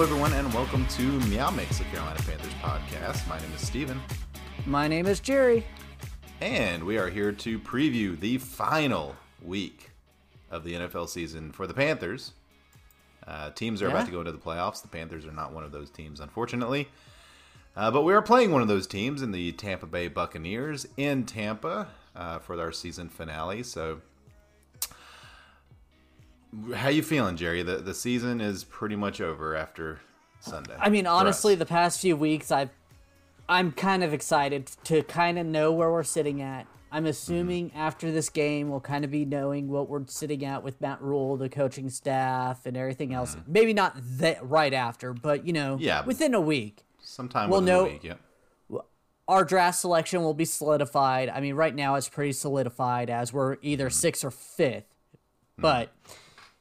Hello, everyone, and welcome to Meow Mix, the Carolina Panthers podcast. My name is Steven. My name is Jerry. And we are here to preview the final week of the NFL season for the Panthers. Uh, teams are Yeah. about to go into the playoffs. The Panthers are not one of those teams, unfortunately. Uh, but we are playing one of those teams in the Tampa Bay Buccaneers in Tampa uh, for our season finale. So, how you feeling, Jerry? The the season is pretty much over after Sunday. I mean, honestly, the past few weeks, I've I'm kind of excited to kind of know where we're sitting at. I'm mm-hmm. assuming after this game, we'll kind of be knowing what we're sitting at with Matt Rhule, the coaching staff, and everything else. Mm-hmm. Maybe not that right after, but you know, Yeah. within a week, sometime well, the week. Yeah. our draft selection will be solidified. I mean, right now it's pretty solidified as we're either mm-hmm. sixth or fifth, but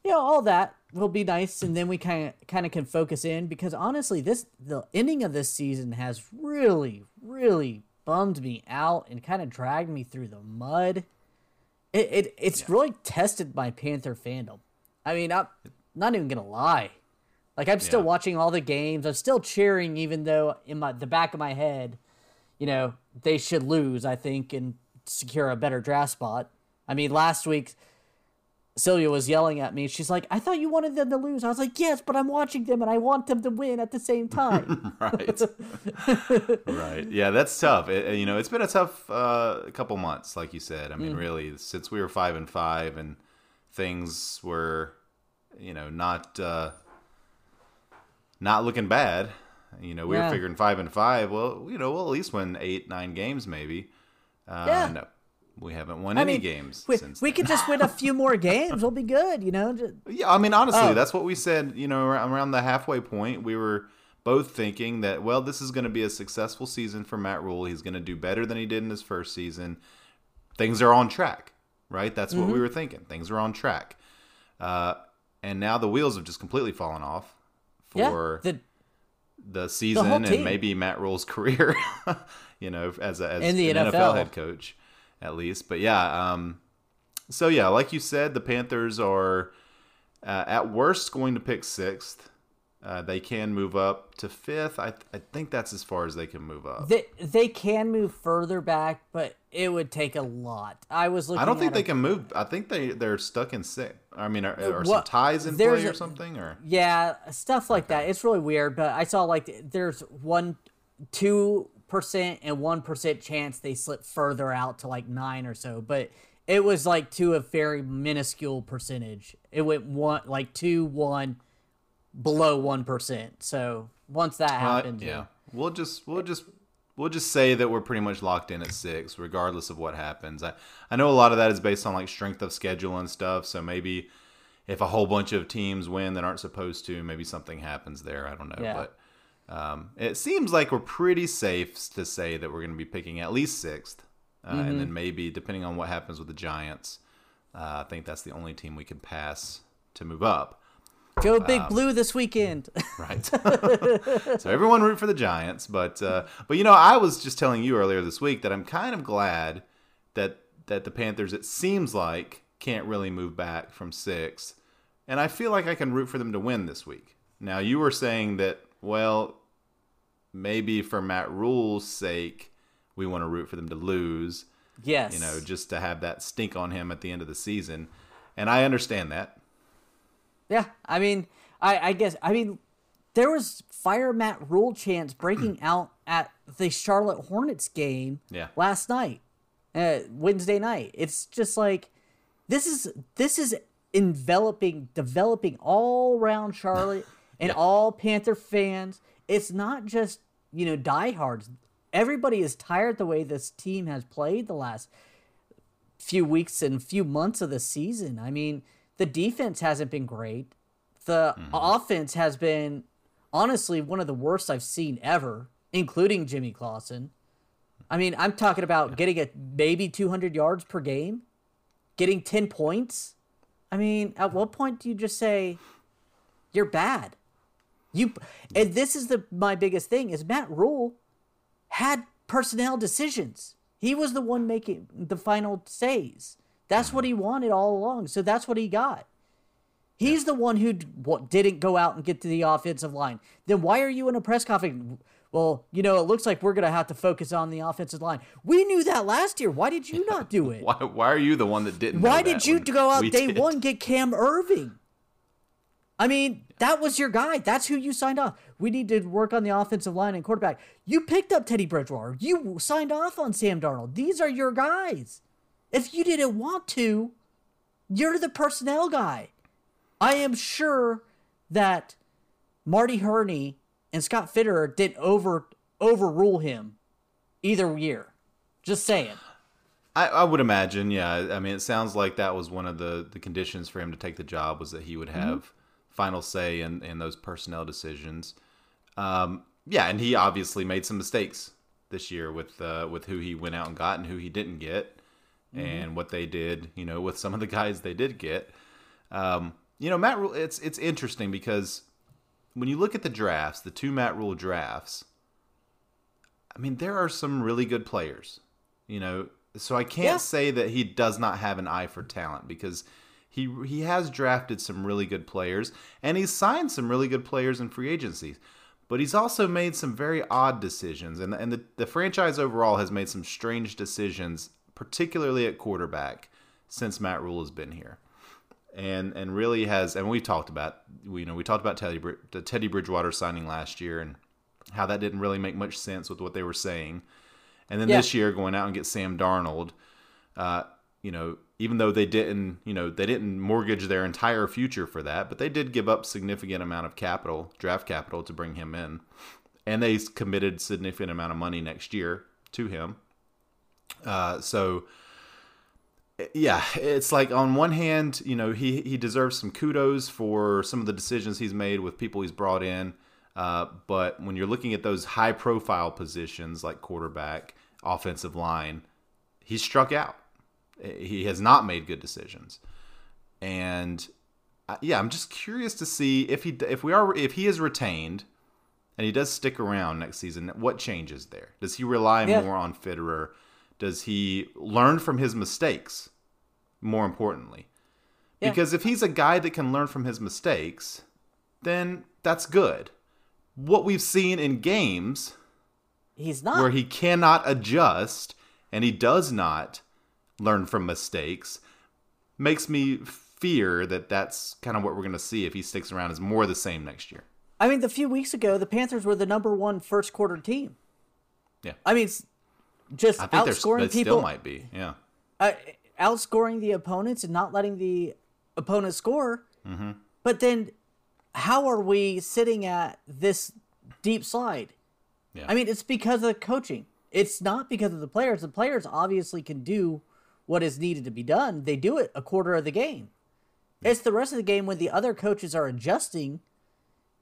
you know, all that will be nice, and then we kind of kind of can focus in because honestly, this the ending of this season has really, really bummed me out and kind of dragged me through the mud. It, it it's really tested my Panther fandom. I mean, I'm not even gonna lie. Like I'm still Yeah. watching all the games. I'm still cheering, even though in my the back of my head, you know, they should lose. I think and secure a better draft spot. I mean, last week Sylvia was yelling at me. She's like, "I thought you wanted them to lose." I was like, "Yes, but I'm watching them and I want them to win at the same time." right right yeah that's tough it, you know it's been a tough uh, couple months like you said i mean really since we were five and five and things were you know not uh, not looking bad you know we Yeah. were figuring five and five well you know we'll at least win eight nine games maybe uh, Yeah. no we haven't won I any mean, games we, since we then. could just win a few more games. We'll be good, you know. Just- Yeah, I mean, honestly, Oh. that's what we said. You know, around the halfway point, we were both thinking that well, this is going to be a successful season for Matt Rhule. He's going to do better than he did in his first season. Things are on track, right? That's what Mm-hmm. we were thinking. Things are on track, uh, and now the wheels have just completely fallen off for yeah, the the season and maybe Matt Rhule's career, you know, as a as In the an NFL. NFL. head coach, at least. But yeah, um, so yeah, like you said, the Panthers are uh, at worst going to pick sixth. Uh, they can move up to fifth. I I think that's as far as they can move up. they they can move further back, but it would take a lot. I was looking. I don't think they a- can move. I think they they're stuck in sixth. I mean, are, are some ties in play or something? Or Yeah, stuff like that. It's really weird, but I saw like there's one, two percent and one percent chance they slip further out to like nine or so, but it was like to a very minuscule percentage. It went one like two one below one percent. So once that Uh, happens, yeah, we'll just we'll just we'll just say that we're pretty much locked in at six, regardless of what happens. I I know a lot of that is based on like strength of schedule and stuff. So maybe if a whole bunch of teams win that aren't supposed to, maybe something happens there. I don't know, Yeah. but um, it seems like we're pretty safe to say that we're going to be picking at least sixth, uh, and Mm-hmm. then maybe depending on what happens with the Giants, uh, I think that's the only team we can pass to move up. go big blue this weekend. Right. so everyone root for the Giants, but uh, but you know, I was just telling you earlier this week that I'm kind of glad that that the Panthers it seems like can't really move back from six, and I feel like I can root for them to win this week. Now you were saying that well, maybe for Matt Rhule's sake, we want to root for them to lose, yes, you know, just to have that stink on him at the end of the season, and I understand that. Yeah, I mean, I, I guess I mean there was fire Matt Rhule chants breaking out at the Charlotte Hornets game Yeah. last night, uh, Wednesday night. It's just like this is this is enveloping, developing all around Charlotte and all Panther fans. It's not just you know diehards. Everybody is tired the way this team has played the last few weeks and few months of the season. I mean, the defense hasn't been great. The mm-hmm. offense has been honestly one of the worst I've seen ever, including Jimmy Clausen. I mean, I'm talking about getting a maybe 200 yards per game, getting 10 points. I mean, at what point do you just say you're bad? You and this is the my biggest thing is Matt Rhule had personnel decisions. He was the one making the final says. That's what he wanted all along. So that's what he got. He's the one who what, didn't go out and get to the offensive line. Then why are you in a press conference? Well, you know, it looks like we're going to have to focus on the offensive line. We knew that last year. Why did you not do it? Why, why are you the one that didn't? Why did you go out day did? one get Cam Erving? I mean, that was your guy. That's who you signed off. We need to work on the offensive line and quarterback. You picked up Teddy Bridgewater. You signed off on Sam Darnold. These are your guys. If you didn't want to, you're the personnel guy. I am sure that Marty Hurney and Scott Fitterer didn't over overrule him either year. Just saying. I, I would imagine, yeah. I mean, it sounds like that was one of the, the conditions for him to take the job was that he would mm-hmm. have final say in, in those personnel decisions. Um, yeah, and he obviously made some mistakes this year with uh, with who he went out and got and who he didn't get, and what they did, you know, with some of the guys they did get. Um, you know, Matt Rhule. It's it's interesting because when you look at the drafts, the two Matt Rhule drafts, I mean, there are some really good players. You know, so I can't Yeah. say that he does not have an eye for talent because he he has drafted some really good players and he's signed some really good players in free agency. But he's also made some very odd decisions, and and the, the franchise overall has made some strange decisions, particularly at quarterback, since Matt Rhule has been here and and really has and we talked about we you know we talked about Teddy the Teddy Bridgewater signing last year and how that didn't really make much sense with what they were saying, and then Yeah. this year going out and get Sam Darnold, uh, you know even though they didn't you know they didn't mortgage their entire future for that, but they did give up significant amount of capital draft capital to bring him in, and they committed significant amount of money next year to him. Uh, so yeah, it's like on one hand, you know, he he deserves some kudos for some of the decisions he's made with people he's brought in. Uh, but when you're looking at those high profile positions like quarterback, offensive line, he struck out. He has not made good decisions. And uh, yeah, I'm just curious to see if he if we are if he is retained and he does stick around next season, what changes there? Does he rely Yeah. more on Fitterer? Does he learn from his mistakes? More importantly, Yeah. because if he's a guy that can learn from his mistakes, then that's good. What we've seen in games He's not. where he cannot adjust and he does not learn from mistakes makes me fear that that's kind of what we're going to see if he sticks around is more the same next year. I mean, the few weeks ago, the Panthers were the number one first quarter team. Yeah. I mean, just I outscoring they people, still might be. Yeah. uh, outscoring the opponents and not letting the opponent score. Mm-hmm. But then, how are we sitting at this deep slide? Yeah. I mean, it's because of the coaching. It's not because of the players. The players obviously can do what is needed to be done. They do it a quarter of the game. It's the rest of the game when the other coaches are adjusting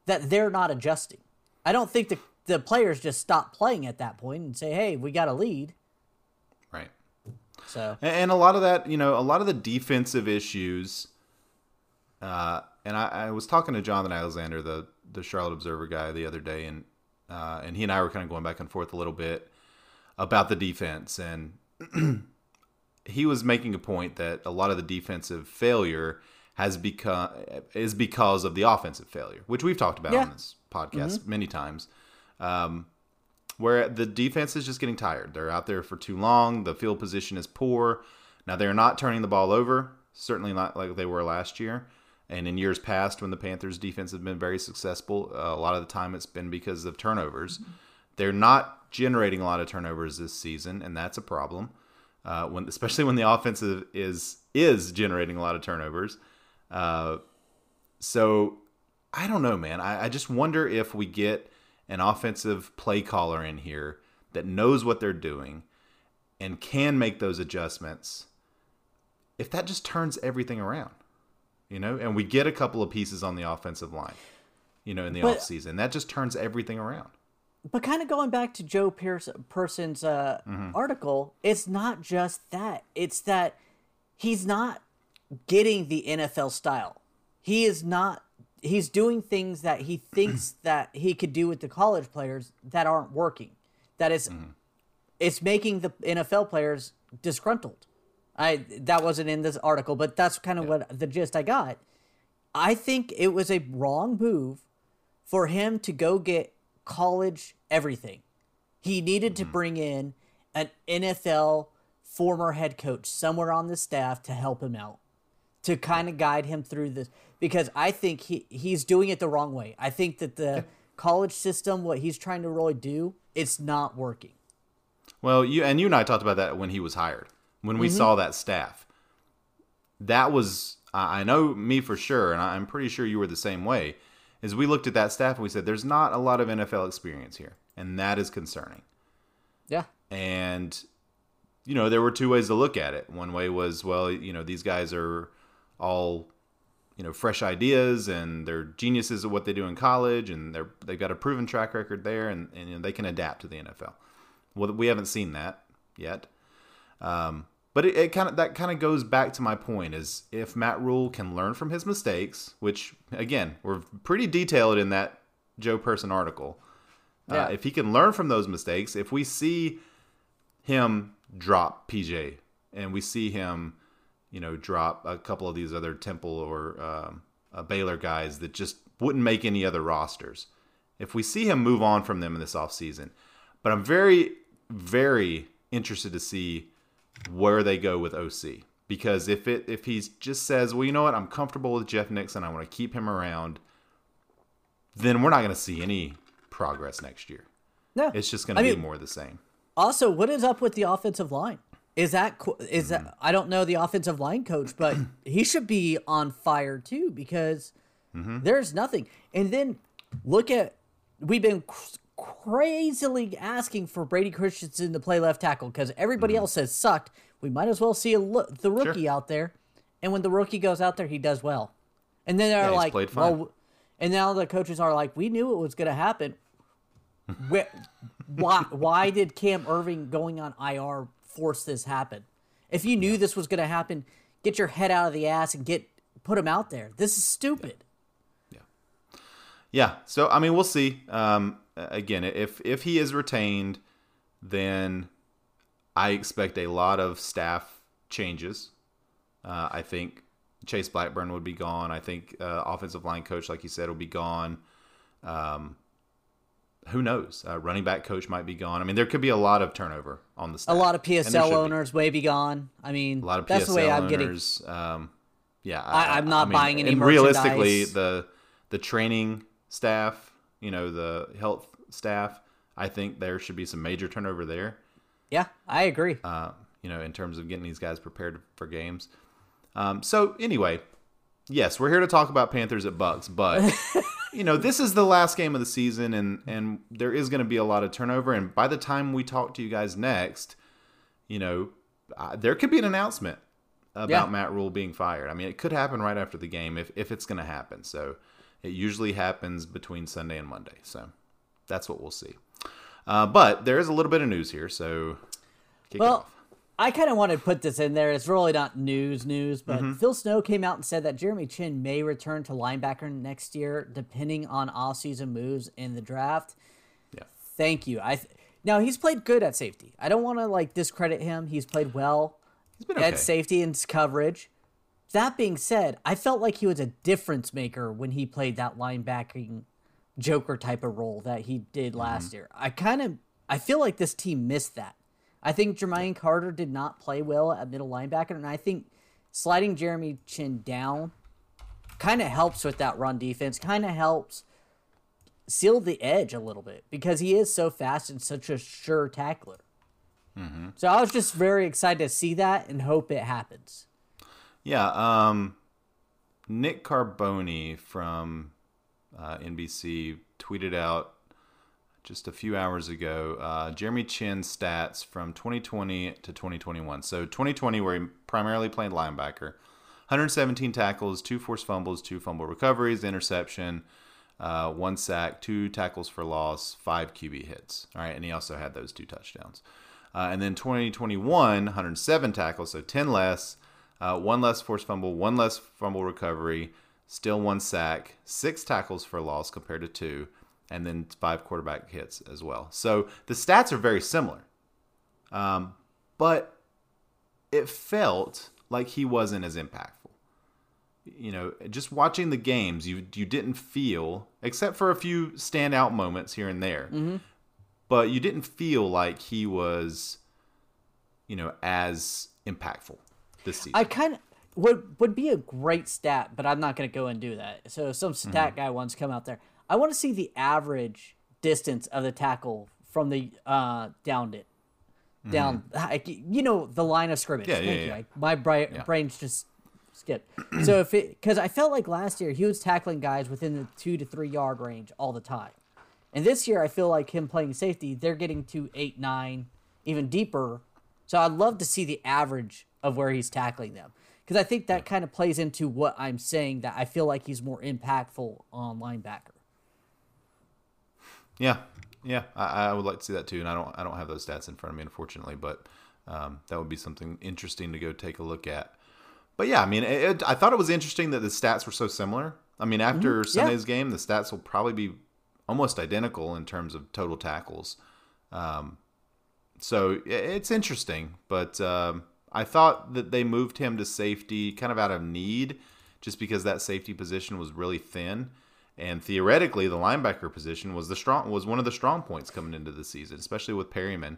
that they're not adjusting. I don't think the the players just stop playing at that point and say, "Hey, we got a lead." Right. So And, and a lot of that, you know, a lot of the defensive issues. Uh, and I, I was talking to Jonathan Alexander, the the Charlotte Observer guy, the other day, and uh, and he and I were kind of going back and forth a little bit about the defense, and he was making a point that a lot of the defensive failure has become is because of the offensive failure, which we've talked about Yeah. on this podcast many times. Um, where the defense is just getting tired. They're out there for too long. The field position is poor. Now they're not turning the ball over, certainly not like they were last year. And in years past, when the Panthers' defense has been very successful, uh, a lot of the time it's been because of turnovers. They're not generating a lot of turnovers this season, and that's a problem. Uh, when especially when the offensive is is generating a lot of turnovers. Uh, so I don't know, man. I, I just wonder if we get an offensive play caller in here that knows what they're doing and can make those adjustments. If that just turns everything around, you know, and we get a couple of pieces on the offensive line, you know, in the But- offseason, that just turns everything around. But kind of going back to Joe Pierce Person's uh, Mm-hmm. article, it's not just that. It's that he's not getting the NFL style. He is not. He's doing things that he thinks that he could do with the college players that aren't working. That is- Mm-hmm. it's making the NFL players disgruntled. I that wasn't in this article, but that's kind of what the gist I got. I think it was a wrong move for him to go get college everything. He needed to mm-hmm. bring in an NFL former head coach somewhere on the staff to help him out, to kind of guide him through this. Because I think he, he's doing it the wrong way. I think that the college system, what he's trying to really do, it's not working. Well, you and you and I talked about that when he was hired. When we saw mm-hmm. that staff, that was I I know me for sure, and I'm pretty sure you were the same way. Is we looked at that staff and we said, "There's not a lot of NFL experience here, and that is concerning." Yeah. And you know, there were two ways to look at it. One way was, well, you know, these guys are all you know fresh ideas and they're geniuses at what they do in college and they're they've got a proven track record there and, and you know, they can adapt to the NFL. Well, we haven't seen that yet. Um, but it, it kind of that kind of goes back to my point is if Matt Rhule can learn from his mistakes, which again were pretty detailed in that Joe Person article. Yeah. Uh, if he can learn from those mistakes, if we see him drop PJ and we see him, you know, drop a couple of these other Temple or um, uh, Baylor guys that just wouldn't make any other rosters, if we see him move on from them in this offseason, but I'm very, very interested to see where they go with OC because if it if he just says, well, you know what, I'm comfortable with Jeff Nixon, I want to keep him around, then we're not going to see any progress next year. No. It's just going to be mean- more of the same. Also, what is up with the offensive line? Is that is Mm-hmm. that I don't know the offensive line coach, but he should be on fire too because Mm-hmm. there's nothing. And then look at we've been crazily asking for Brady Christensen to play left tackle because everybody Mm-hmm. else has sucked. We might as well see a lo- the rookie out there, and when the rookie goes out there, he does well. And then they're Yeah, like, well, and now the coaches are like, we knew it was going to happen. Where, why why did Cam Erving going on IR force this happen? If you knew this was going to happen, get your head out of the ass and get put him out there. This is stupid. Yeah. Yeah. So I mean, we'll see. Um, again, if if he is retained, then I expect a lot of staff changes. Uh, I think Chase Blackburn would be gone. I think uh, offensive line coach, like you said, will be gone. Um, who knows? Uh, running back coach might be gone. I mean, there could be a lot of turnover on the staff. A lot of PSL should be. owners may be gone. I mean, A lot of that's PSL the way I'm getting. owners. Um, yeah, I- I'm not buying any And realistically, the the training staff, you know, the health staff, I think there should be some major turnover there. Yeah, I agree. Uh, you know, in terms of getting these guys prepared for games. Um, so anyway, yes, we're here to talk about Panthers at Bucks, but you know, this is the last game of the season, and and there is going to be a lot of turnover. And by the time we talk to you guys next, you know, uh, there could be an announcement about Yeah. Matt Rhule being fired. I mean, it could happen right after the game if if it's going to happen. So it usually happens between Sunday and Monday. So that's what we'll see. Uh, but there is a little bit of news here, so Well, off. I kind of want to put this in there. It's really not news, news, but Mm-hmm. Phil Snow came out and said that Jeremy Chinn may return to linebacker next year, depending on off-season moves in the draft. Yeah. Thank you. I th- now he's played good at safety. I don't want to like discredit him. He's played well He's been okay. at safety and coverage. That being said, I felt like he was a difference maker when he played that linebacking Joker type of role that he did Mm-hmm. last year. I kind of I feel like this team missed that. I think Jermaine Carter did not play well at middle linebacker, and I think sliding Jeremy Chinn down kind of helps with that run defense. Kind of helps seal the edge a little bit because he is so fast and such a sure tackler. Mm-hmm. So I was just very excited to see that and hope it happens. Yeah, um, Nick Carboni from uh, NBC tweeted out just a few hours ago uh, Jeremy Chinn stats from 2020 to 2021. So 2020, where he primarily played linebacker, 117 tackles, two forced fumbles, two fumble recoveries, interception, uh, one sack, two tackles for loss, five QB hits. All right, and he also had those two touchdowns. Uh, and then 2021, 107 tackles, so 10 less, uh, one less forced fumble, one less fumble recovery, still one sack, six tackles for loss compared to two, and then five quarterback hits as well. So the stats are very similar. Um, but it felt like he wasn't as impactful. you know, just watching the games, you you didn't feel, except for a few standout moments here and there, Mm-hmm. but you didn't feel like he was, you know, as impactful this season. I kind of would would be a great stat, but I'm not going to go and do that. So some Mm-hmm. stat guy wants to come out there. I want to see the average distance of the tackle from the uh downed it down. I- You know the line of scrimmage. Mm-hmm. Yeah, yeah, you. yeah. I- my bra- brain's just skipped. so if it because I felt like last year he was tackling guys within the two to three yard range all the time, and this year I feel like him playing safety, they're getting to eight, nine, even deeper. So I'd love to see the average of where he's tackling them because I think that kind of plays into what I'm saying that I feel like he's more impactful on linebacker. Yeah, yeah, I, I would like to see that too, and I don't I don't have those stats in front of me unfortunately, but um, that would be something interesting to go take a look at. But yeah, I mean, it, it- I thought it was interesting that the stats were so similar. I mean, after Sunday's game, the stats will probably be almost identical in terms of total tackles. Um, so it's interesting, but um, I thought that they moved him to safety kind of out of need, just because that safety position was really thin, and theoretically the linebacker position was the strong was one of the strong points coming into the season, especially with Perryman.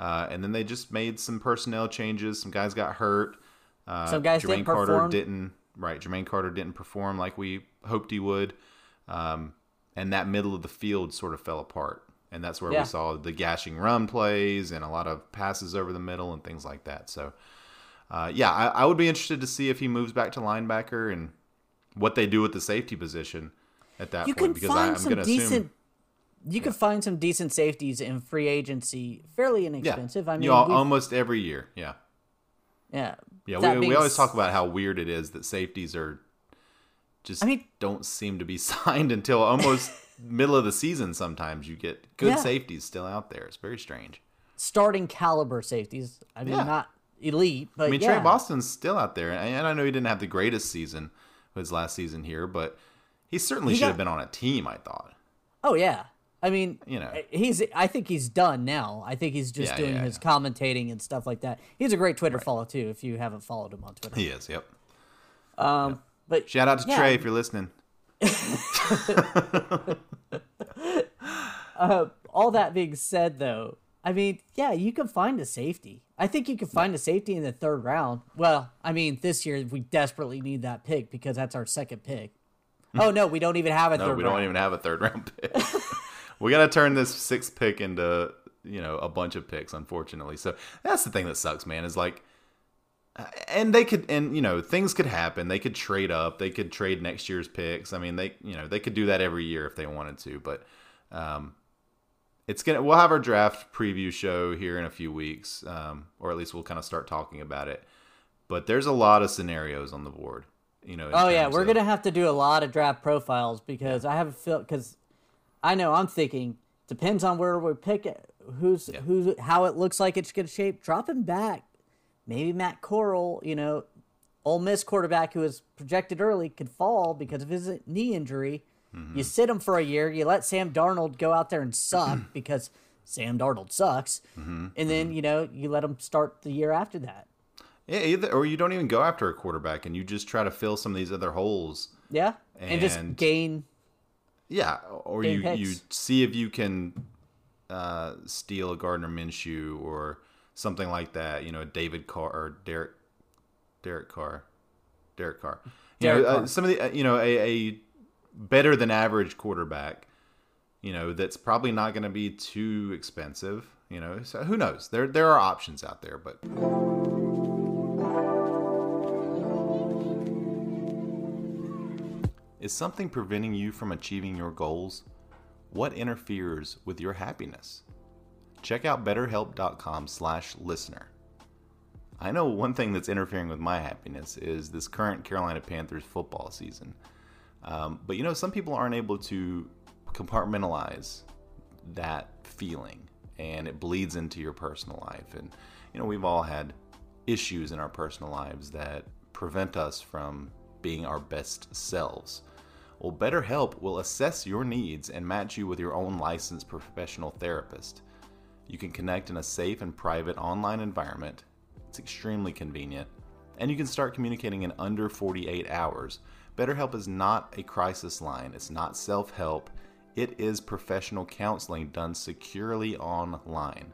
Uh, and then they just made some personnel changes. Some guys got hurt. Uh, Some guys Jermaine didn't Carter perform. didn't. Right, Jermaine Carter didn't perform like we hoped he would, um, and that middle of the field sort of fell apart. And that's where Yeah. we saw the gashing run plays and a lot of passes over the middle and things like that. So, uh, yeah, I, I would be interested to see if he moves back to linebacker and what they do with the safety position at that You point. can because find I, I'm going to assume, You can find some decent safeties in free agency, fairly yeah, inexpensive. I mean, you know, almost every year, yeah. yeah, Yeah, we, we always s- talk about how weird it is that safeties are just I mean- don't seem to be signed until almost middle of the season. Sometimes you get good Yeah. safeties still out there. It's very strange. starting caliber safeties. I mean, Yeah. not elite, but I mean, yeah. Tre Boston's still out there, and I know he didn't have the greatest season his last season here, but he certainly He should got- have been on a team. I thought. Oh yeah. I mean, You know. he's. I think he's done now. I think he's just Yeah, doing yeah, his commentating and stuff like that. He's a great Twitter follow too. If you haven't followed him on Twitter, He is. Yep. um, but Shout out to Yeah. Tre if you're listening. All that being said, though, I mean, yeah, you can find a safety. I think you can find a safety in the third round. Well, I mean, this year we desperately need that pick because that's our second pick. Oh no, we don't even have a No, third we round. don't even have a third round pick. we got to turn this sixth pick into you know a bunch of picks, unfortunately. So that's the thing that sucks, man. Is like, uh, and they could, and you know, things could happen. They could trade up. They could trade next year's picks. I mean, they you know they could do that every year if they wanted to. But um, it's gonna. We'll have our draft preview show here in a few weeks, um, or at least we'll kind of start talking about it. But there's a lot of scenarios on the board. You know. Oh yeah, we're of- gonna have to do a lot of draft profiles because I have a feel because I know I'm thinking depends on where we pick it, who's who's how it looks like it's gonna shape. Dropping back, maybe Matt Corral, you know, Ole Miss quarterback who was projected early could fall because of his knee injury. Mm-hmm. You sit him for a year, you let Sam Darnold go out there and suck because Sam Darnold sucks, Mm-hmm. and then you know you let him start the year after that. Yeah, either or you don't even go after a quarterback and you just try to fill some of these other holes. Yeah, and, just gain Yeah, or Gain you you see if you can uh, steal a Gardner Minshew or something like that. You know, David Carr or Derek Derek Carr, Derek Carr. You Derek know, uh, some of the uh, you know a, a better than average quarterback. You know, that's probably not going to be too expensive. You know, so who knows? There there are options out there, but. Is something preventing you from achieving your goals? What interferes with your happiness? Check out betterhelp.com slash listener. I know one thing that's interfering with my happiness is this current Carolina Panthers football season. Um, but you know, some people aren't able to compartmentalize that feeling, and it bleeds into your personal life. And you know, we've all had issues in our personal lives that prevent us from being our best selves. Well, BetterHelp will assess your needs and match you with your own licensed professional therapist. You can connect in a safe and private online environment. It's extremely convenient, and you can start communicating in under 48 hours. BetterHelp is not a crisis line, it's not self help, it is professional counseling done securely online.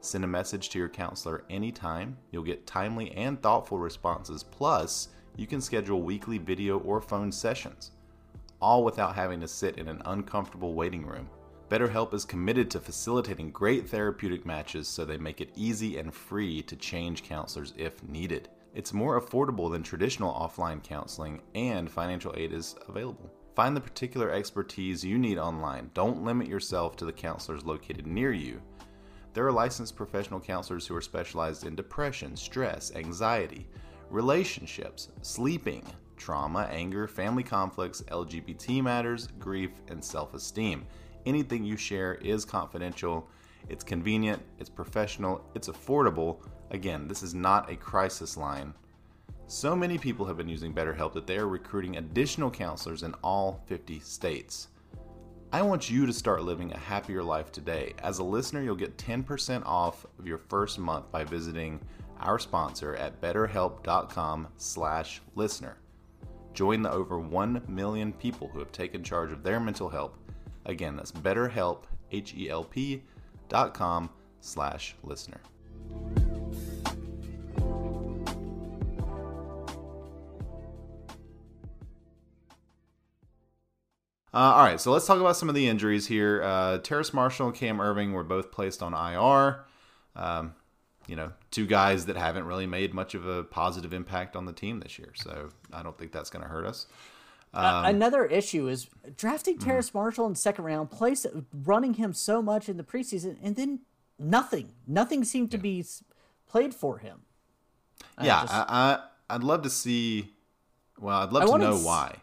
Send a message to your counselor anytime. You'll get timely and thoughtful responses. Plus, you can schedule weekly video or phone sessions, all without having to sit in an uncomfortable waiting room. BetterHelp is committed to facilitating great therapeutic matches so they make it easy and free to change counselors if needed. It's more affordable than traditional offline counseling, and financial aid is available. Find the particular expertise you need online. Don't limit yourself to the counselors located near you. There are licensed professional counselors who are specialized in depression, stress, anxiety, relationships, sleeping, trauma, anger, family conflicts, LGBT matters, grief, and self esteem. Anything you share is confidential. It's convenient, it's professional, it's affordable. Again, this is not a crisis line. So many people have been using BetterHelp that they are recruiting additional counselors in all 50 states. I want you to start living a happier life today. As a listener, you'll get 10% off of your first month by visiting our sponsor at betterhelp.com/listener. Join the over 1 million people who have taken charge of their mental health. Again, that's betterhelp h e l p dot com slash listener. Uh, all right, so let's talk about some of the injuries here. Uh, Terrace Marshall and Cam Erving were both placed on IR. Um, you know, two guys that haven't really made much of a positive impact on the team this year. So I don't think that's going to hurt us. Um, uh, another issue is drafting mm-hmm. Terrace mm-hmm. Marshall in second round, place running him so much in the preseason, and then nothing. Nothing seemed to be played for him. Yeah, I, just, I, I would love to see. Well, I'd love I to know why.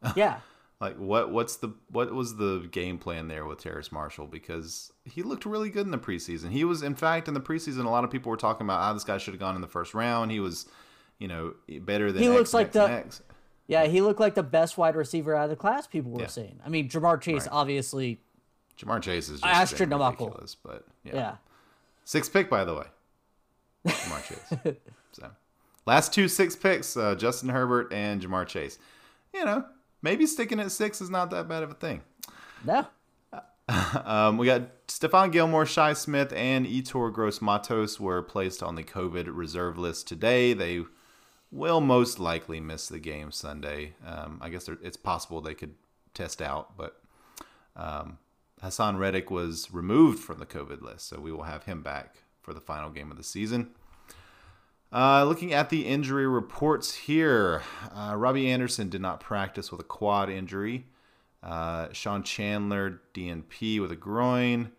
Yeah. Like what what's the what was the game plan there with Terrace Marshall because he looked really good in the preseason. He was in fact in the preseason a lot of people were talking about ah oh, this guy should have gone in the first round. He was, you know, better than He X, looks like X, the X. Yeah, he looked like the best wide receiver out of the class people were yeah. saying. I mean, Ja'Marr Chase right. obviously Ja'Marr Chase is just astronomical, ridiculous, but yeah. yeah. Six pick by the way. Ja'Marr Chase. So, last two six picks, uh, Justin Herbert and Ja'Marr Chase. You know, maybe sticking at six is not that bad of a thing. No. um, we got Stephon Gilmore, Shi Smith, and Yetur Gross-Matos were placed on the COVID reserve list today. They will most likely miss the game Sunday. Um, I guess it's possible they could test out, but um, Haason Reddick was removed from the COVID list, so we will have him back for the final game of the season. Uh, looking at the injury reports here, uh, Robbie Anderson did not practice with a quad injury. Uh, Sean Chandler, DNP with a groin.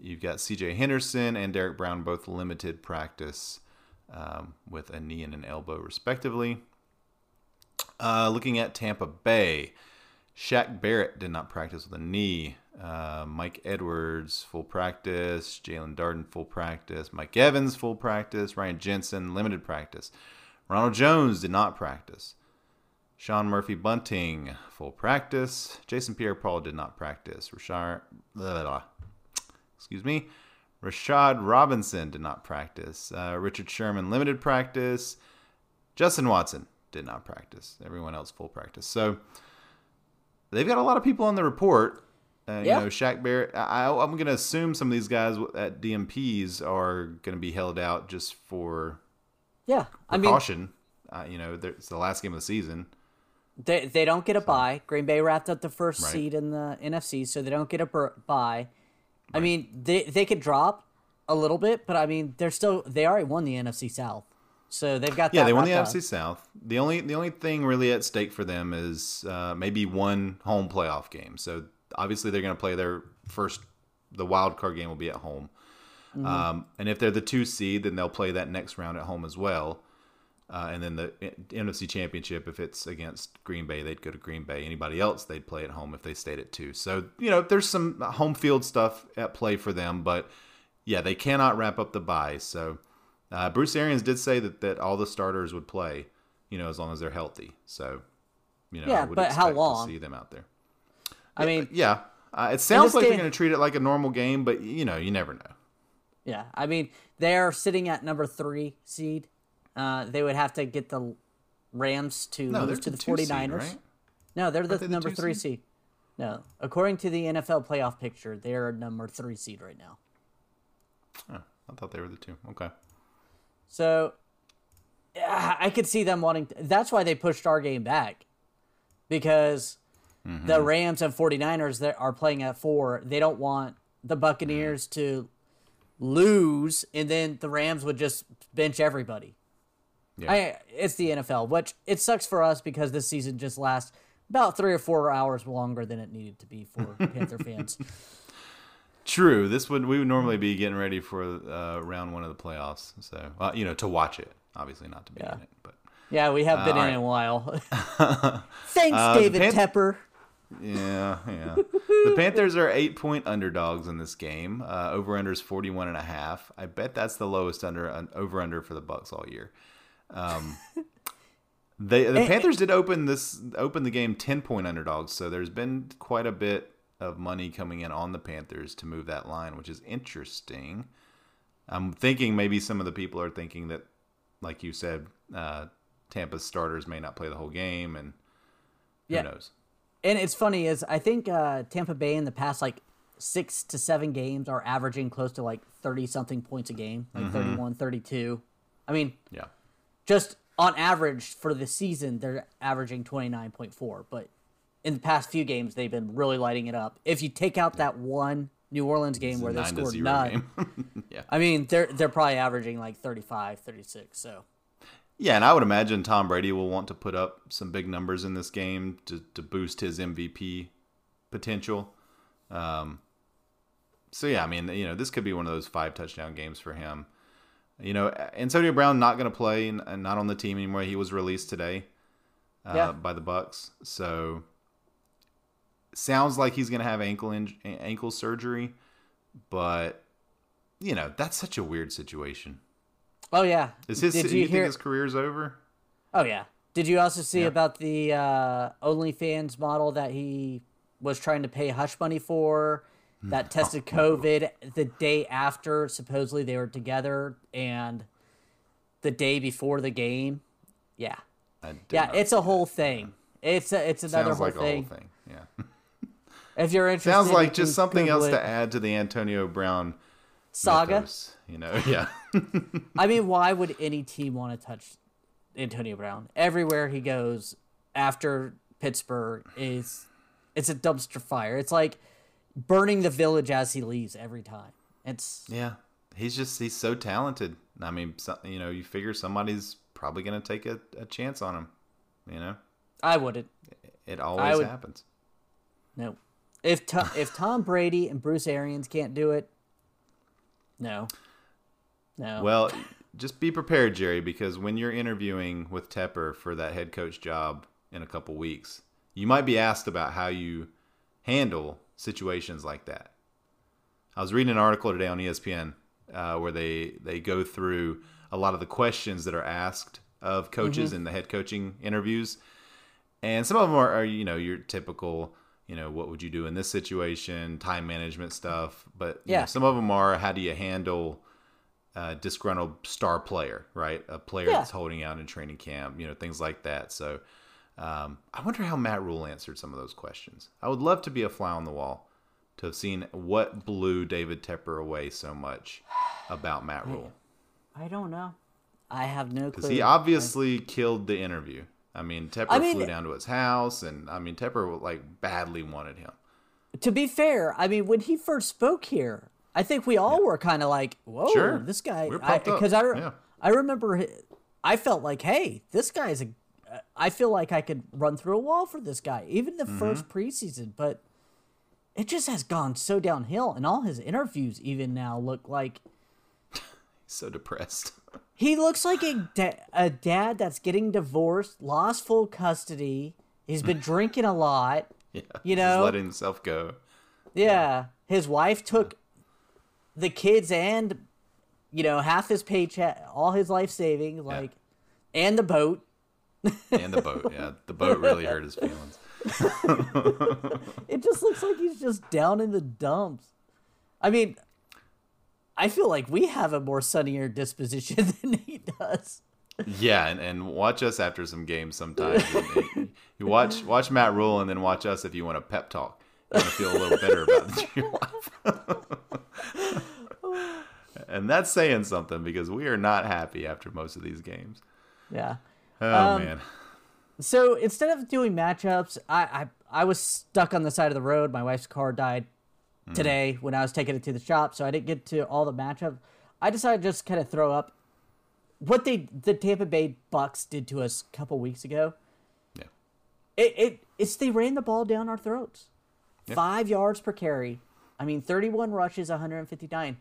You've got CJ Henderson and Derrick Brown both limited practice um, with a knee and an elbow, respectively. Uh, looking at Tampa Bay, Shaq Barrett did not practice with a knee. Uh, Mike Edwards, full practice. Jaelon Darden, full practice. Mike Evans, full practice. Ryan Jensen, limited practice. Ronald Jones did not practice. Sean Murphy Bunting, full practice. Jason Pierre Paul did not practice. Rashard, blah, blah, blah. excuse me. Rashad Robinson did not practice. Uh, Richard Sherman, limited practice. Justin Watson did not practice. Everyone else, full practice. So they've got a lot of people on the report. Uh, you know, Shaq Barrett. I, am going to assume some of these guys at DNPs are going to be held out just for yeah, I mean, uh, you know, it's the last game of the season. They they don't get a so. bye. Green Bay wrapped up the first right. seed in the NFC, so they don't get a bye. Right. I mean, they they could drop a little bit, but I mean, they're still they already won the NFC South. So they've got yeah. They won the NFC South. The only the only thing really at stake for them is uh, maybe one home playoff game. So obviously they're going to play their first. The wild card game will be at home, mm-hmm. um, and if they're the two seed, then they'll play that next round at home as well. Uh, and then the NFC Championship, if it's against Green Bay, they'd go to Green Bay. Anybody else, they'd play at home if they stayed at two. So you know, there's some home field stuff at play for them, but yeah, they cannot wrap up the bye. So uh, Bruce Arians did say that that all the starters would play, you know, as long as they're healthy. So you know, yeah, but how long? see them out there. I mean, yeah, uh, it sounds like game, they're going to treat it like a normal game, but you know, you never know. Yeah, I mean, they're sitting at number three seed. Uh, they would have to get the Rams to No, they're to the the two 49ers. right? No, they're the they the number three seed? seed. No, according to the NFL playoff picture, they're number three seed right now. Oh, I thought they were the two. Okay. So yeah, I could see them wanting. To, that's why they pushed our game back because Mm-hmm. the Rams and 49ers that are playing at four, they don't want the Mm-hmm. Buccaneers to lose, and then the Rams would just bench everybody. Yeah. I, it's the NFL, which it sucks for us because this season just lasts about three or four hours longer than it needed to be for Panther fans. True. This would we would normally be getting ready for uh, round one of the playoffs. So uh, you know to watch it, obviously not to be Yeah. in it, but Yeah, we have been Uh, in alright. a while. Thanks, Uh, David Pan- Tepper. yeah, yeah. the Panthers are eight point underdogs in this game. Uh, over under is forty one and a half. I bet that's the lowest under over under for the Bucks all year. Um, they the Eh, eh. Panthers did open this open the game ten point underdogs, so there's been quite a bit of money coming in on the Panthers to move that line, which is interesting. I'm thinking maybe some of the people are thinking that, like you said, uh, Tampa's starters may not play the whole game, and who Yeah. knows? And it's funny is I think uh, Tampa Bay in the past like six to seven games are averaging close to like 30 something points a game, like Mm-hmm. 31, 32. I mean, Yeah. Just on average for the season, they're averaging 29.4. But in the past few games, they've been really lighting it up. If you take out that one New Orleans game where they scored none, yeah. I mean, they're they're probably averaging like 35, 36. So Yeah, and I would imagine Tom Brady will want to put up some big numbers in this game to, to boost his MVP potential. Um, so yeah, I mean, you know, this could be one of those five touchdown games for him. You know, Antonio Brown not going to play and and not on the team anymore. He was released today uh, Yeah. by the Bucks. So sounds like he's going to have ankle in, ankle surgery, but you know, that's such a weird situation. oh yeah, Is his Did you, you think hear? his career's over? Oh yeah. Did you also see Yeah. about the uh, OnlyFans model that he was trying to pay hush money for? That tested oh, COVID the day after. Supposedly they were together, and the day before the game. Yeah, yeah. It's a whole thing. It's a, it's another Sounds whole like thing. a whole thing. Yeah. If you're interested, Sounds like just something Google else it. to add to the Antonio Brown saga. mythos, you know, yeah. I mean, why would any team want to touch Antonio Brown? Everywhere he goes after Pittsburgh is it's a dumpster fire. It's like burning the village as he leaves every time. It's yeah. He's just he's so talented. I mean, so, you know, you figure somebody's probably going to take a, a chance on him, you know. I wouldn't. It always would- happens. No. If if Tom Brady and Bruce Arians can't do it, no. No. Well, just be prepared, Jerry, because when you're interviewing with Tepper for that head coach job in a couple weeks, you might be asked about how you handle situations like that. I was reading an article today on ESPN uh, where they they go through a lot of the questions that are asked of coaches in the head coaching interviews, and some of them are, are you know your typical you know what would you do in this situation, time management stuff, but you know, Yeah. some of them are how do you handle a disgruntled star player, right? A player Yeah. that's holding out in training camp, you know, things like that. So um, I wonder how Matt Rhule answered some of those questions. I would love to be a fly on the wall to have seen what blew David Tepper away so much about Matt Rhule. I don't know. I have no clue. Because he obviously killed the interview. I mean, Tepper I mean- flew down to his house, and I mean, Tepper like badly wanted him. to be fair, I mean, when he first spoke here, I think we all were kind of like, "Whoa, Sure. this guy!" Because I, re- Yeah. I remember, I felt like, "Hey, this guy's a." I feel like I could run through a wall for this guy, even the Mm-hmm. first preseason. But it just has gone so downhill, and all his interviews even now look like He's so depressed. he looks like a da- a dad that's getting divorced, lost full custody. He's been drinking a lot. yeah, You just know? letting himself go. Yeah. His wife took the kids and you know, half his paycheck, all his life savings, like and the boat. And the boat, yeah, the boat really hurt his feelings. It just looks like he's just down in the dumps. I mean, I feel like we have a more sunnier disposition than he does. Yeah, and, and watch us after some games sometimes. You watch watch Matt Rhule and then watch us if you want a pep talk. You want to feel a little better about your life. and that's saying something because we are not happy after most of these games. Yeah. Oh Um, man. So instead of doing matchups, I, I I was stuck on the side of the road. My wife's car died today when I was taking it to the shop, so I didn't get to all the matchups. I decided to just kind of throw up what they the Tampa Bay Bucks did to us a couple weeks ago. Yeah. It it it's they ran the ball down our throats. Five yards per carry. I mean, 31 rushes, 159.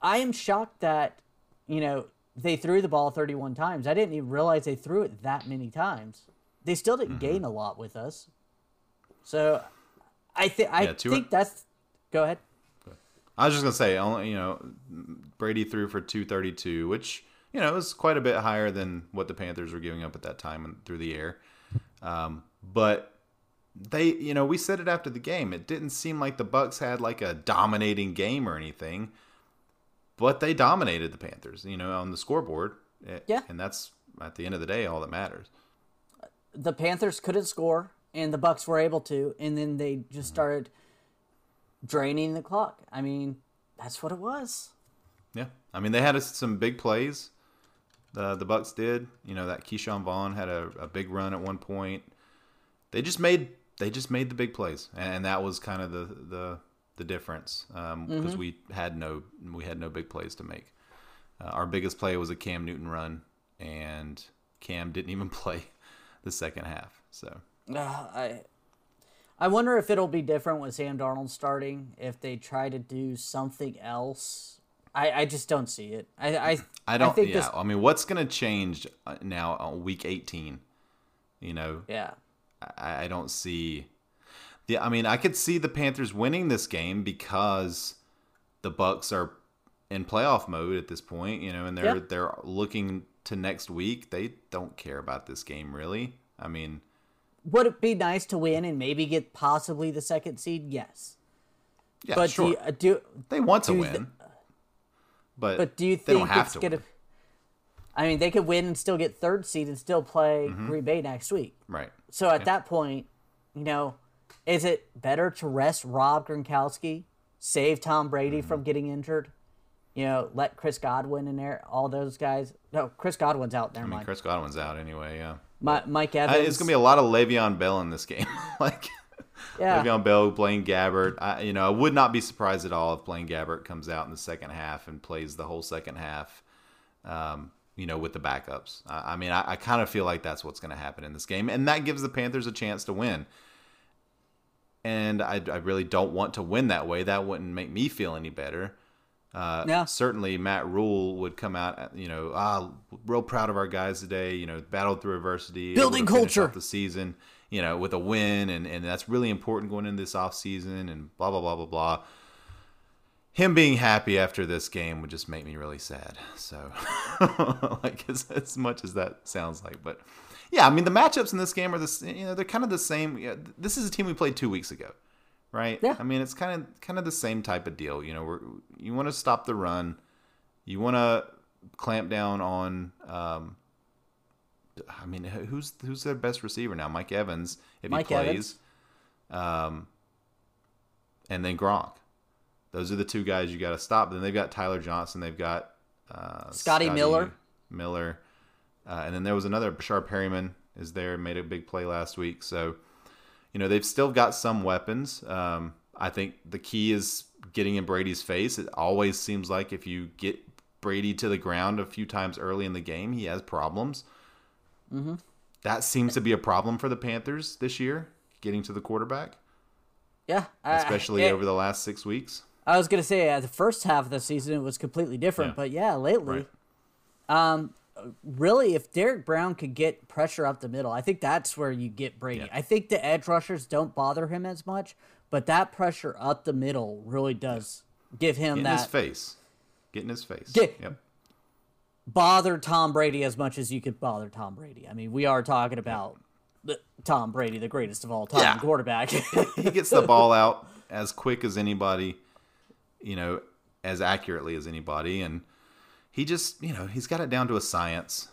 I am shocked that, you know, they threw the ball 31 times. I didn't even realize they threw it that many times. They still didn't Mm-hmm. gain a lot with us. So I think I Yeah, think that's go ahead. I was just gonna say, only you know, Brady threw for two thirty two, which you know was quite a bit higher than what the Panthers were giving up at that time and through the air. Um, but they, you know, we said it after the game. It didn't seem like the Bucks had like a dominating game or anything, but they dominated the Panthers. You know, on the scoreboard. Eh, Yeah. and that's at the end of the day all that matters. The Panthers couldn't score and the Bucks were able to and then they Mm-hmm. just started draining the clock. I mean, that's what it was. Yeah, I mean they had some big plays. The the Bucks did. You know that Ke'Shawn Vaughn had a, a big run at one point. They just made they just made the big plays, and that was kind of the the the difference because Mm-hmm. we had no we had no big plays to make. Uh, our biggest play was a Cam Newton run, and Cam didn't even play the second half. So Uh, I I wonder if it'll be different with Sam Darnold starting. If they try to do something else, I, I just don't see it. I I, I don't. think yeah, this. I mean, what's going to change uh, now on week eighteen? You know, Yeah, I, I don't see the I mean I could see the Panthers winning this game because the Bucks are in playoff mode at this point, you know, and they're Yeah. they're looking to next week. They don't care about this game really. I mean, would it be nice to win and maybe get possibly the second seed? Yes, yeah, but sure. do you, uh, do they want to win. th- but but do you think they don't have to gonna? win. I mean, they could win and still get third seed and still play Mm-hmm. Green Bay next week. Right. So at that point, you know, is it better to rest Rob Gronkowski, save Tom Brady Mm-hmm. from getting injured? You know, let Chris Godwin in there, all those guys. No, Chris Godwin's out. there. I mean, mind. Chris Godwin's out anyway, yeah. Mi- Mike I- Evans. it's going to be a lot of Le'Veon Bell in this game. like yeah. Le'Veon Bell, Blaine Gabbert. I, you know, I would not be surprised at all if Blaine Gabbert comes out in the second half and plays the whole second half. Um, you know, with the backups. I, I mean, I, I kind of feel like that's what's going to happen in this game, and that gives the Panthers a chance to win. And I, I really don't want to win that way. That wouldn't make me feel any better. Uh, Yeah. Certainly, Matt Rhule would come out, you know, ah, real proud of our guys today. You know, battled through adversity, Building culture. the season, you know, with a win, and and that's really important going into this off season, and blah blah blah blah blah. Him being happy after this game would just make me really sad. So, like as, as much as that sounds like, but yeah, I mean the matchups in this game are this, you know, they're kind of the same. This is a team we played two weeks ago, right? Yeah. I mean it's kind of kind of the same type of deal. You know, we're, you want to stop the run, you want to clamp down on. Um, I mean, who's who's their best receiver now? Mike Evans, if Mike he plays, Evans. um, and then Gronk. Those are the two guys you got to stop. Then they've got Tyler Johnson. They've got uh, Scotty Miller. Miller, uh, and then there was another Breshad Perriman is there made a big play last week. So, you know, they've still got some weapons. Um, I think the key is getting in Brady's face. It always seems like if you get Brady to the ground a few times early in the game, he has problems. Mm-hmm. That seems to be a problem for the Panthers this year, getting to the quarterback, yeah. I- especially it- over the last six weeks. I was gonna say uh, the first half of the season it was completely different, Yeah. but yeah, lately, Right. um, really, if Derrick Brown could get pressure up the middle, I think that's where you get Brady. Yeah. I think the edge rushers don't bother him as much, but that pressure up the middle really does give him Get in that his face. Get in his face. Get- yep. bother Tom Brady as much as you could bother Tom Brady. I mean, we are talking about the, Tom Brady, the greatest of all time Yeah. quarterback. he gets the ball out as quick as anybody, you know, as accurately as anybody, and he just, you know, he's got it down to a science.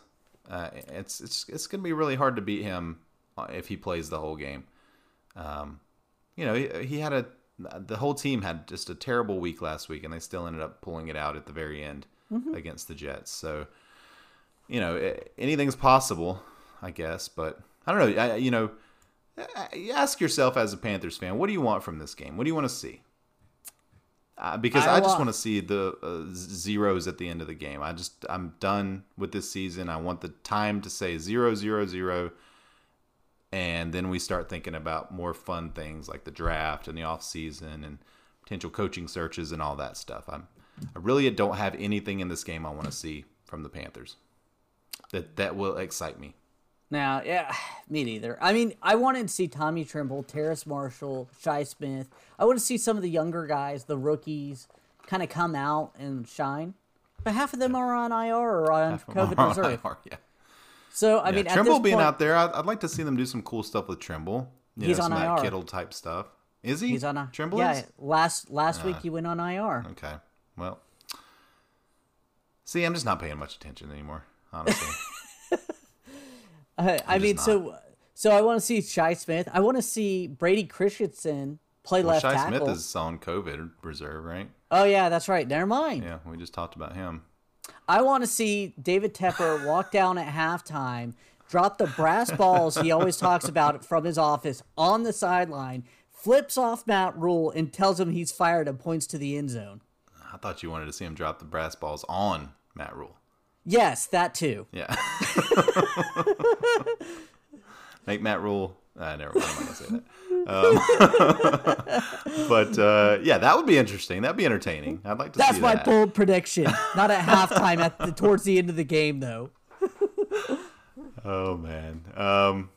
Uh, it's it's it's going to be really hard to beat him uh, if he plays the whole game. Um, you know, he, he had a the whole team had just a terrible week last week, and they still ended up pulling it out at the very end Mm-hmm. against the Jets. So, you know, a- anything's possible, I guess. But I don't know. I, you know, ask yourself as a Panthers fan, what do you want from this game? What do you want to see? Uh, because I I, just want- want to see the uh, zeros at the end of the game. I just I'm done with this season. I want the time to say zero zero zero, and then we start thinking about more fun things like the draft and the off season and potential coaching searches and all that stuff. I'm I really don't have anything in this game I want to see from the Panthers that that will excite me. Now, yeah, me neither. I mean, I wanted to see Tommy Tremble, Terrace Marshall, Shi Smith. I want to see some of the younger guys, the rookies, kind of come out and shine. But half of them are on IR or on COVID reserve. yeah. So I Yeah, mean, at Tremble being point, out there, I'd, I'd like to see them do some cool stuff with Tremble. You He's know, on some of that IR. Kittle type stuff. Is he? he's on a Tremble. Yeah, is? last last week ah. he went on IR. Okay. Well, see, I'm just not paying much attention anymore. Honestly, Uh, I, I mean, so so I want to see Shi Smith. I want to see Brady Christensen play well, left Shi tackle. Smith is on COVID reserve, right? Oh yeah, that's right. Never mind. Yeah, we just talked about him. I want to see David Tepper walk down at halftime, drop the brass balls he always talks about from his office on the sideline, flips off Matt Rhule and tells him he's fired and points to the end zone. I thought you wanted to see him drop the brass balls on Matt Rhule. Yes, that too. Yeah. Make Matt Rhule. Uh, never mind. I'm not gonna say that. Um, but uh, yeah, that would be interesting. That'd be entertaining. I'd like to That's my that. bold prediction. Not at halftime, at the, towards the end of the game, though. Oh man. Um,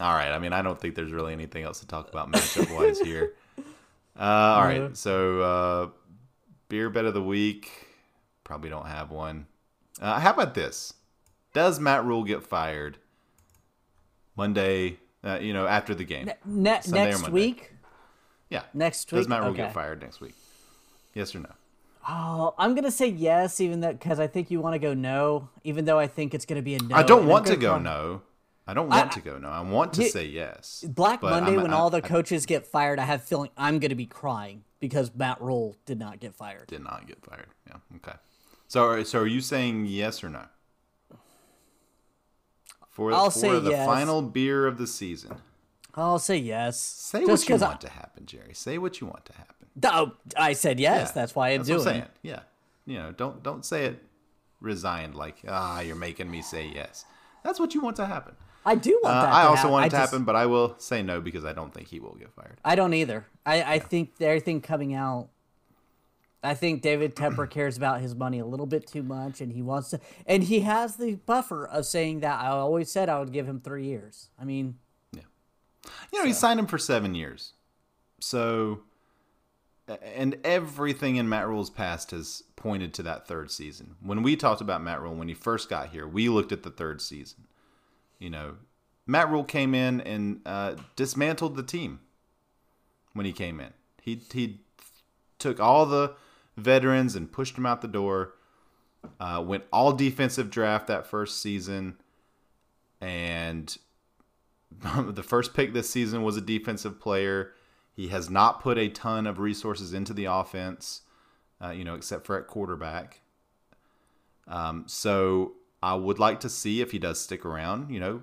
all right. I mean, I don't think there's really anything else to talk about matchup wise here. Uh, all right. So uh, beer bet of the week. Probably don't have one. Uh, how about this? Does Matt Rhule get fired Monday? Uh, you know, after the game. Ne- next week, Yeah. next week. Does. Matt Rhule okay. get fired next week? Yes or no? Oh, I'm gonna say yes, even though because I think you want to go no, even though I think it's gonna be a no. I don't want to go call- no. I don't want I- to go no. I want to say yes. Black Monday, I'm- when I- all the I coaches get fired, I have feeling I'm gonna be crying because Matt Rhule did not get fired. did not get fired. Yeah. Okay. So, so are you saying yes or no? For, I'll for say the yes. final beer of the season. I'll say yes. Say Just what you I- want to happen, Jerry. Say what you want to happen. Oh, I said yes. Yeah, That's why I'm That's doing what I'm it. saying. Yeah. You know, don't don't say it resigned like ah you're making me say yes. That's what you want to happen. I do Uh, want that. I to also happen. want it I to just- happen, but I will say no because I don't think he will get fired. I don't either. I, I think everything coming out. I think David Tepper cares about his money a little bit too much, and he wants to. And he has the buffer of saying that I always said I would give him three years. I mean, yeah, You know, he signed him for seven years. So, and everything in Matt Rhule's past has pointed to that third season. When we talked about Matt Rhule when he first got here, we looked at the third season. You know, Matt Rhule came in and uh, dismantled the team when he came in. He he took all the veterans and pushed them out the door. Uh, went all defensive draft that first season, and the first pick this season was a defensive player. He has not put a ton of resources into the offense, uh, you know, except for at quarterback. Um, so I would like to see if he does stick around, you know,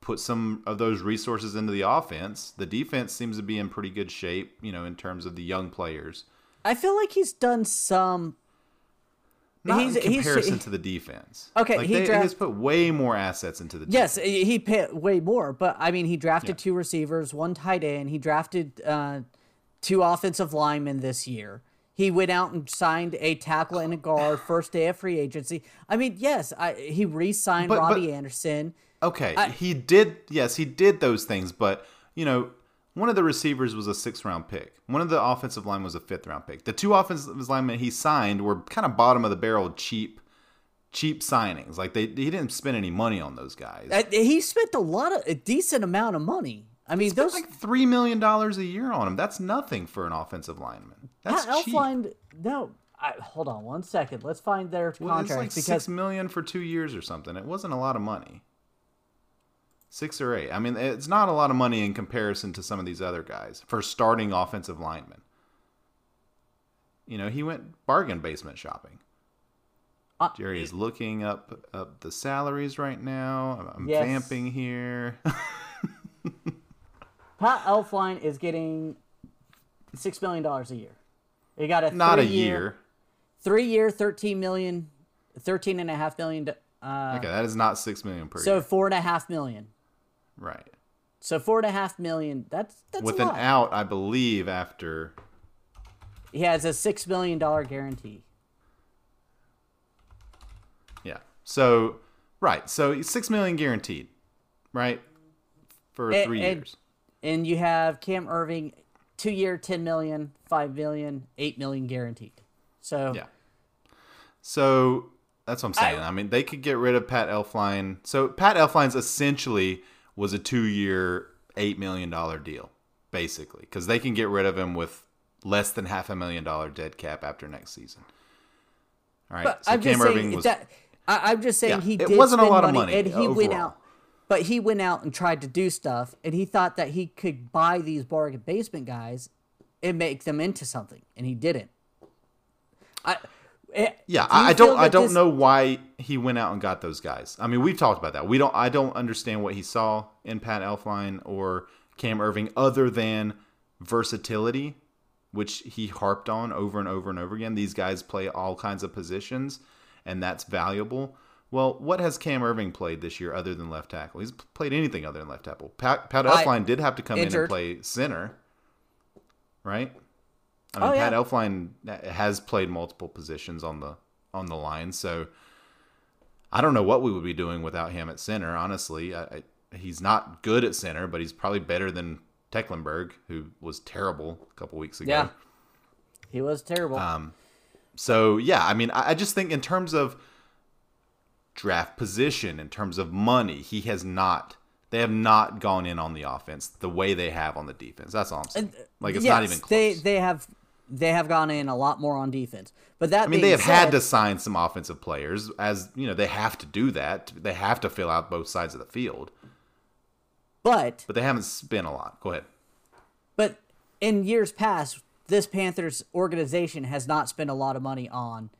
put some of those resources into the offense. The defense seems to be in pretty good shape, you know, in terms of the young players. I feel like he's done some. Not He's- in he's- comparison to the defense. Okay, like he they, he draft- has put way more assets into the Yes, defense. he he paid way more, but I mean, he drafted two receivers, one tight end. He drafted uh, two offensive linemen this year. He went out and signed a tackle and a guard first day of free agency. I mean, yes, I, he re-signed But- but- Robbie Anderson. Okay, he did. Yes, he did those things, but you know, one of the receivers was a sixth round pick. One of the offensive line was a fifth round pick. The two offensive linemen he signed were kind of bottom of the barrel, cheap, cheap signings. Like they, he didn't spend any money on those guys. Uh, he spent a lot of a decent amount of money. I mean, those like three million dollars a year on him. That's nothing for an offensive lineman. That's Pat cheap. Elflein. No, I, hold on one second. Let's find their Well, it's contract like because six million for two years or something. It wasn't a lot of money. Six or eight. I mean, it's not a lot of money in comparison to some of these other guys for starting offensive linemen. You know, he went bargain basement shopping. Uh, Jerry is looking up up the salaries right now. I'm, Yes. vamping here. Pat Elflein is getting six million dollars a year. He got a not a three-year- year. three year, thirteen million, thirteen and a half million. Uh, Okay, that is not six million per year. so year. four and a half million. Right. So four and a half million. That's that's With an out, I believe, after He has a six million dollar guarantee. Yeah. So right. So six million guaranteed, right? For And- three and- years. And you have Cam Erving, two year, ten million, five million, eight million guaranteed. So Yeah. So that's what I'm saying. I- I, mean, they could get rid of Pat Elflein. So Pat Elflein's essentially was a two-year, eight million dollar deal, basically, because they can get rid of him with less than half a million dollar dead cap after next season. All right. But so I'm Cam just Erving saying was. that I, I'm just saying Yeah, he it did wasn't a lot of money, money and he went out. But he went out and tried to do stuff, and he thought that he could buy these bargain basement guys and make them into something, and he didn't. I, Eh, yeah, do I, I don't. I don't this- know why he went out and got those guys. I mean, we've talked about that. We don't. I don't understand what he saw in Pat Elflein or Cam Erving, other than versatility, which he harped on over and over and over again. These guys play all kinds of positions, and that's valuable. Well, what has Cam Erving played this year other than left tackle? He's played anything other than left tackle. Pat, Pat I- Elflein did have to come in and play center, right? I mean, Oh, yeah. Pat Elflein has played multiple positions on the on the line, so I don't know what we would be doing without him at center. Honestly, I, I, he's not good at center, but he's probably better than Tecklenburg, who was terrible a couple weeks ago. Yeah. he was terrible. Um, so yeah, I mean, I, I just think in terms of draft position, in terms of money, he has not. They have not gone in on the offense the way they have on the defense. That's all I'm saying. Like it's not even close. They they have they have gone in a lot more on defense, but that I mean, they have said, had to sign some offensive players, as you know, they have to do that. They have to fill out both sides of the field, but but they haven't spent a lot. Go ahead. But in years past, this Panthers organization has not spent a lot of money on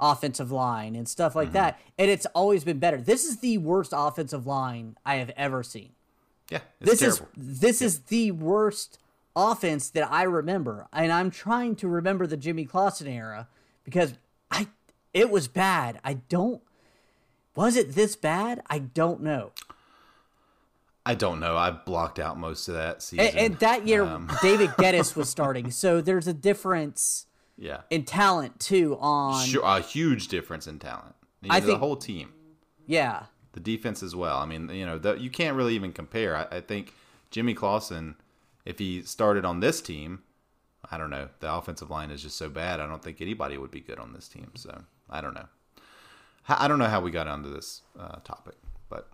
offensive line and stuff Mm-hmm. like that, and it's always been better. This is the worst offensive line I have ever seen. Yeah, it's This terrible. is this is the worst offense that I remember, and I'm trying to remember the Jimmy Clausen era because I it was bad. I don't was it this bad? I don't know. I don't know. I've blocked out most of that season. And, and that year, Um, David Geddes was starting, so there's a difference yeah, in talent too. On Sure, a huge difference in talent. You I know, think- the whole team, yeah, the defense as well. I mean, you know, the, you can't really even compare. I, I think Jimmy Clausen, if he started on this team, I don't know. The offensive line is just so bad. I don't think anybody would be good on this team. So I don't know. I don't know how we got onto this uh, topic, but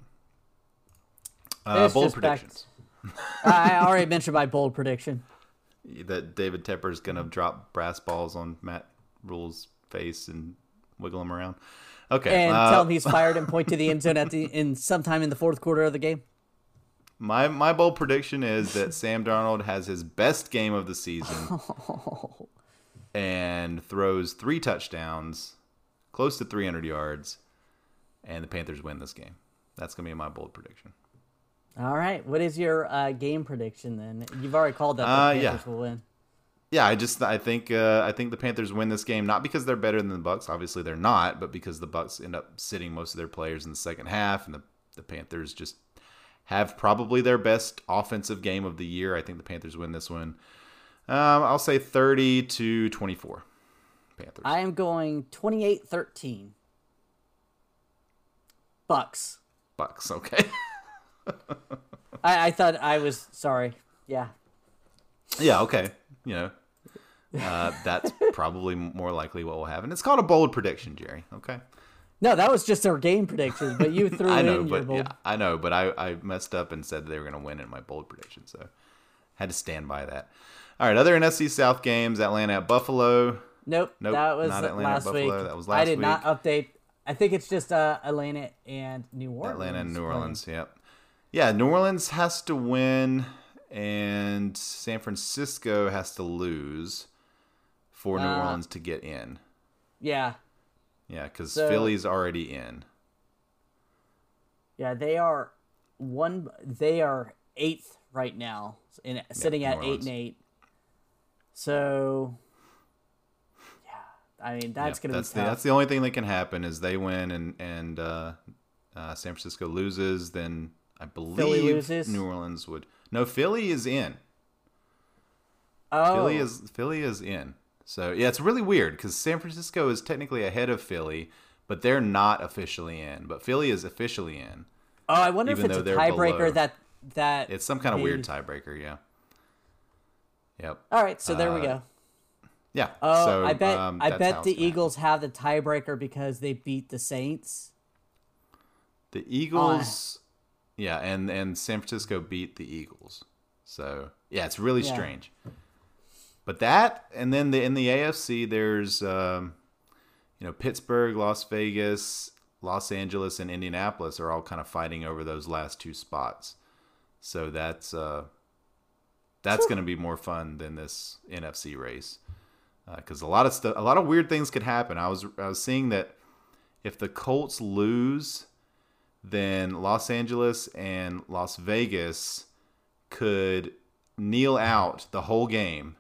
uh, bold predictions. I already mentioned my bold prediction. that David Tepper's gonna drop brass balls on Matt Rhule's face and wiggle him around. Okay, and uh, tell him he's fired and point to the end zone at the in sometime in the fourth quarter of the game. My my bold prediction is that Sam Darnold has his best game of the season and throws three touchdowns, close to 300 yards, and the Panthers win this game. That's gonna be my bold prediction. All right, what is your uh, game prediction then? You've already called that the Uh, Panthers yeah. will win. Yeah, I just I think uh, I think the Panthers win this game not because they're better than the Bucks. Obviously, they're not, but because the Bucks end up sitting most of their players in the second half, and the the Panthers just have probably their best offensive game of the year. I think the Panthers win this one. Um, I'll say thirty to twenty four. Panthers. I am going 28-13. Bucks. Bucks. Okay. I, I thought I was sorry. Yeah. yeah. Okay. You know. Uh, that's probably more likely what will happen. It's called a bold prediction, Jerry. Okay. No, that was just our game prediction, but you threw I in know, your but bold. yeah, I know, but I, I messed up and said they were going to win in my bold prediction, so had to stand by that. All right, other NFC South games: Atlanta at Buffalo, Nope. Nope, that was not Atlanta, last Buffalo. week. That was last week. I did not update. I think it's just uh, Atlanta and New Orleans. Atlanta and New. Orleans. Yep. Yeah, New Orleans has to win, and San Francisco has to lose for New Uh, Orleans to get in. Yeah, Yeah, because So- Philly's already in. yeah. They are one. They are eighth right now, in sitting at eight and eight. So, yeah. I mean, that's Yep, gonna that's be the, that's the only thing that can happen is they win and and uh, uh, San Francisco loses. Then I believe? New Orleans would. No, Philly is in. oh, Philly is Philly is in. So yeah, it's really weird because San Francisco is technically ahead of Philly, but they're not officially in. But Philly is officially in. Oh, I wonder if it's a tiebreaker that that. It's some kind of weird tiebreaker. Yeah. Yep. All right, so there we uh, go. Yeah. Oh, so, I bet um, I bet the happen. Eagles have the tiebreaker because they beat the Saints. The Eagles, yeah, and and San Francisco beat the Eagles. So yeah, it's really Yeah. strange. But that, and then the in the AFC, there's um, you know Pittsburgh, Las Vegas, Los Angeles, and Indianapolis are all kind of fighting over those last two spots. So that's uh, that's going to be more fun than this NFC race because a lot of stuff, a lot of weird things could happen. I was I was seeing that if the Colts lose, then Los Angeles and Las Vegas could kneel out the whole game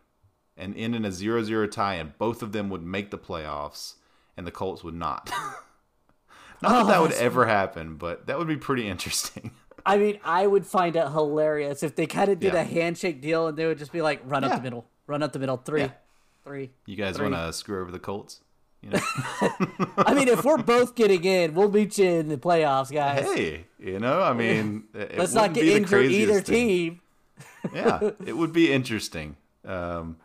and end in a 0-0 tie, and both of them would make the playoffs, and the Colts would not. not that Oh, that would ever happen, but that would be pretty interesting. I mean, I would find it hilarious if they kind of did Yeah. a handshake deal and they would just be like, "Run up the middle, run up the middle, three, Yeah. three." You guys want to screw over the Colts? You know, I mean, if we're both getting in, we'll meet you in the playoffs, guys. hey, you know, I mean, Let's not get injured either thing. team. Yeah, it would be interesting. Um,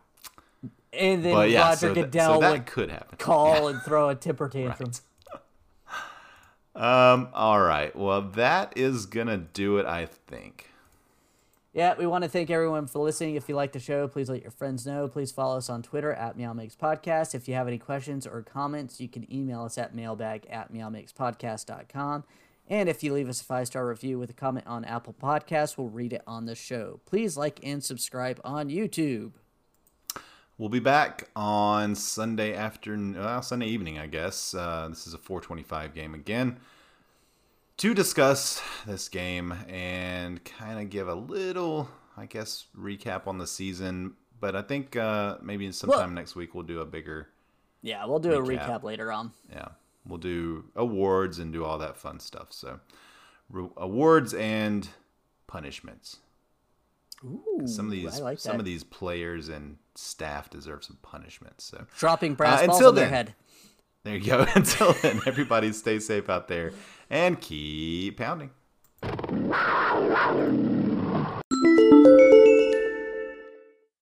And then but yeah, Roger so, Goodell so that would could happen. call and throw a temper tantrum. Um, all right. Well, that is gonna do it, I think. Yeah, we want to thank everyone for listening. If you like the show, please let your friends know. Please follow us on Twitter at Meow Makes Podcast. If you have any questions or comments, you can email us at mailbag at meowmakespodcast.com. And if you leave us a five star review with a comment on Apple Podcasts, we'll read it on the show. Please like and subscribe on YouTube. We'll be back on Sunday afternoon, well, Sunday evening, I guess. Uh, this is a 425 game again to discuss this game and kind of give a little, I guess, recap on the season. But I think uh, maybe sometime Well- next week we'll do a bigger, Yeah, we'll do a Recap. recap later on. yeah, we'll do awards and do all that fun stuff. So, re- awards and punishments. Ooh, Some of these, I like some of these players and staff deserve some punishment. So. dropping brass Uh, balls on their head. There you go. Until then, everybody stay safe out there and keep pounding.